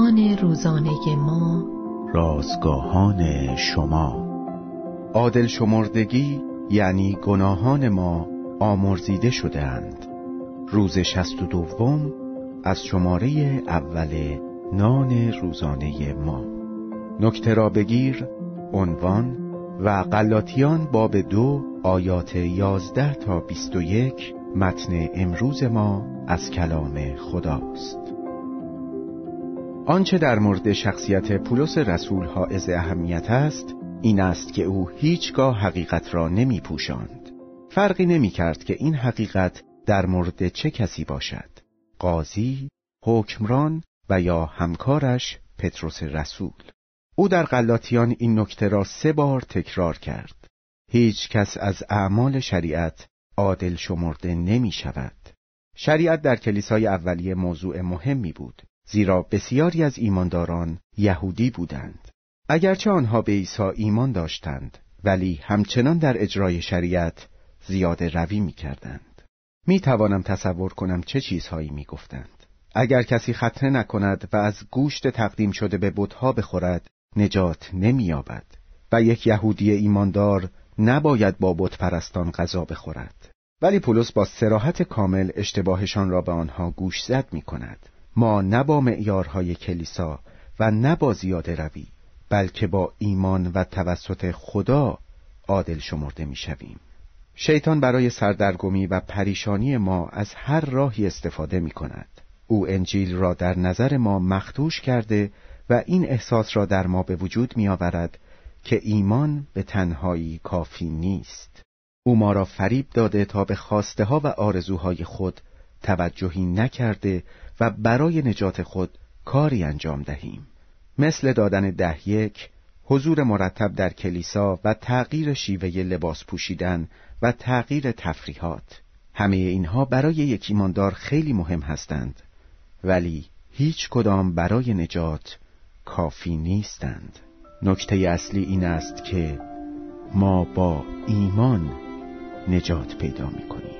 نان روزانه ما. رازگاهان شما. عادل شمردگی یعنی گناهان ما آمرزیده شده اند روز شست و دوم از شماره اول نان روزانه ما. نکته را بگیر عنوان و قلاتیان باب دو آیات یازده تا بیست و یک متن امروز ما از کلام خداست. آنچه در مورد شخصیت پولس رسول حائز اهمیت است این است که او هیچگاه حقیقت را نمی پوشاند. فرقی نمی کرد که این حقیقت در مورد چه کسی باشد. قاضی، حکمران و یا همکارش پتروس رسول. او در غلاطیان این نکته را سه بار تکرار کرد. هیچ کس از اعمال شریعت عادل شمرده نمی شود شریعت در کلیسای اولیه موضوع مهمی بود. زیرا بسیاری از ایمانداران یهودی بودند. اگرچه آنها به عیسی ایمان داشتند ولی همچنان در اجرای شریعت زیاده روی می کردند می توانم تصور کنم چه چیزهایی می گفتند اگر کسی خطره نکند و از گوشت تقدیم شده به بتها بخورد نجات نمییابد و یک یهودی ایماندار نباید با بت پرستان غذا بخورد. ولی پولس با سراحت کامل اشتباهشان را به آنها گوش زد می کند ما نه با معیارهای کلیسا و نه با زیاده روی بلکه با ایمان و توسط خدا عادل شمرده می شویم. شیطان برای سردرگمی و پریشانی ما از هر راهی استفاده می کند. او انجیل را در نظر ما مختوش کرده و این احساس را در ما به وجود می آورد که ایمان به تنهایی کافی نیست. او ما را فریب داده تا به خواسته ها و آرزوهای خود توجهی نکرده و برای نجات خود کاری انجام دهیم. مثل دادن ده یک، حضور مرتب در کلیسا و تغییر شیوه لباس پوشیدن و تغییر تفریحات. همه اینها برای یک ایماندار خیلی مهم هستند. ولی هیچ کدام برای نجات کافی نیستند. نکته اصلی این است که ما با ایمان نجات پیدا می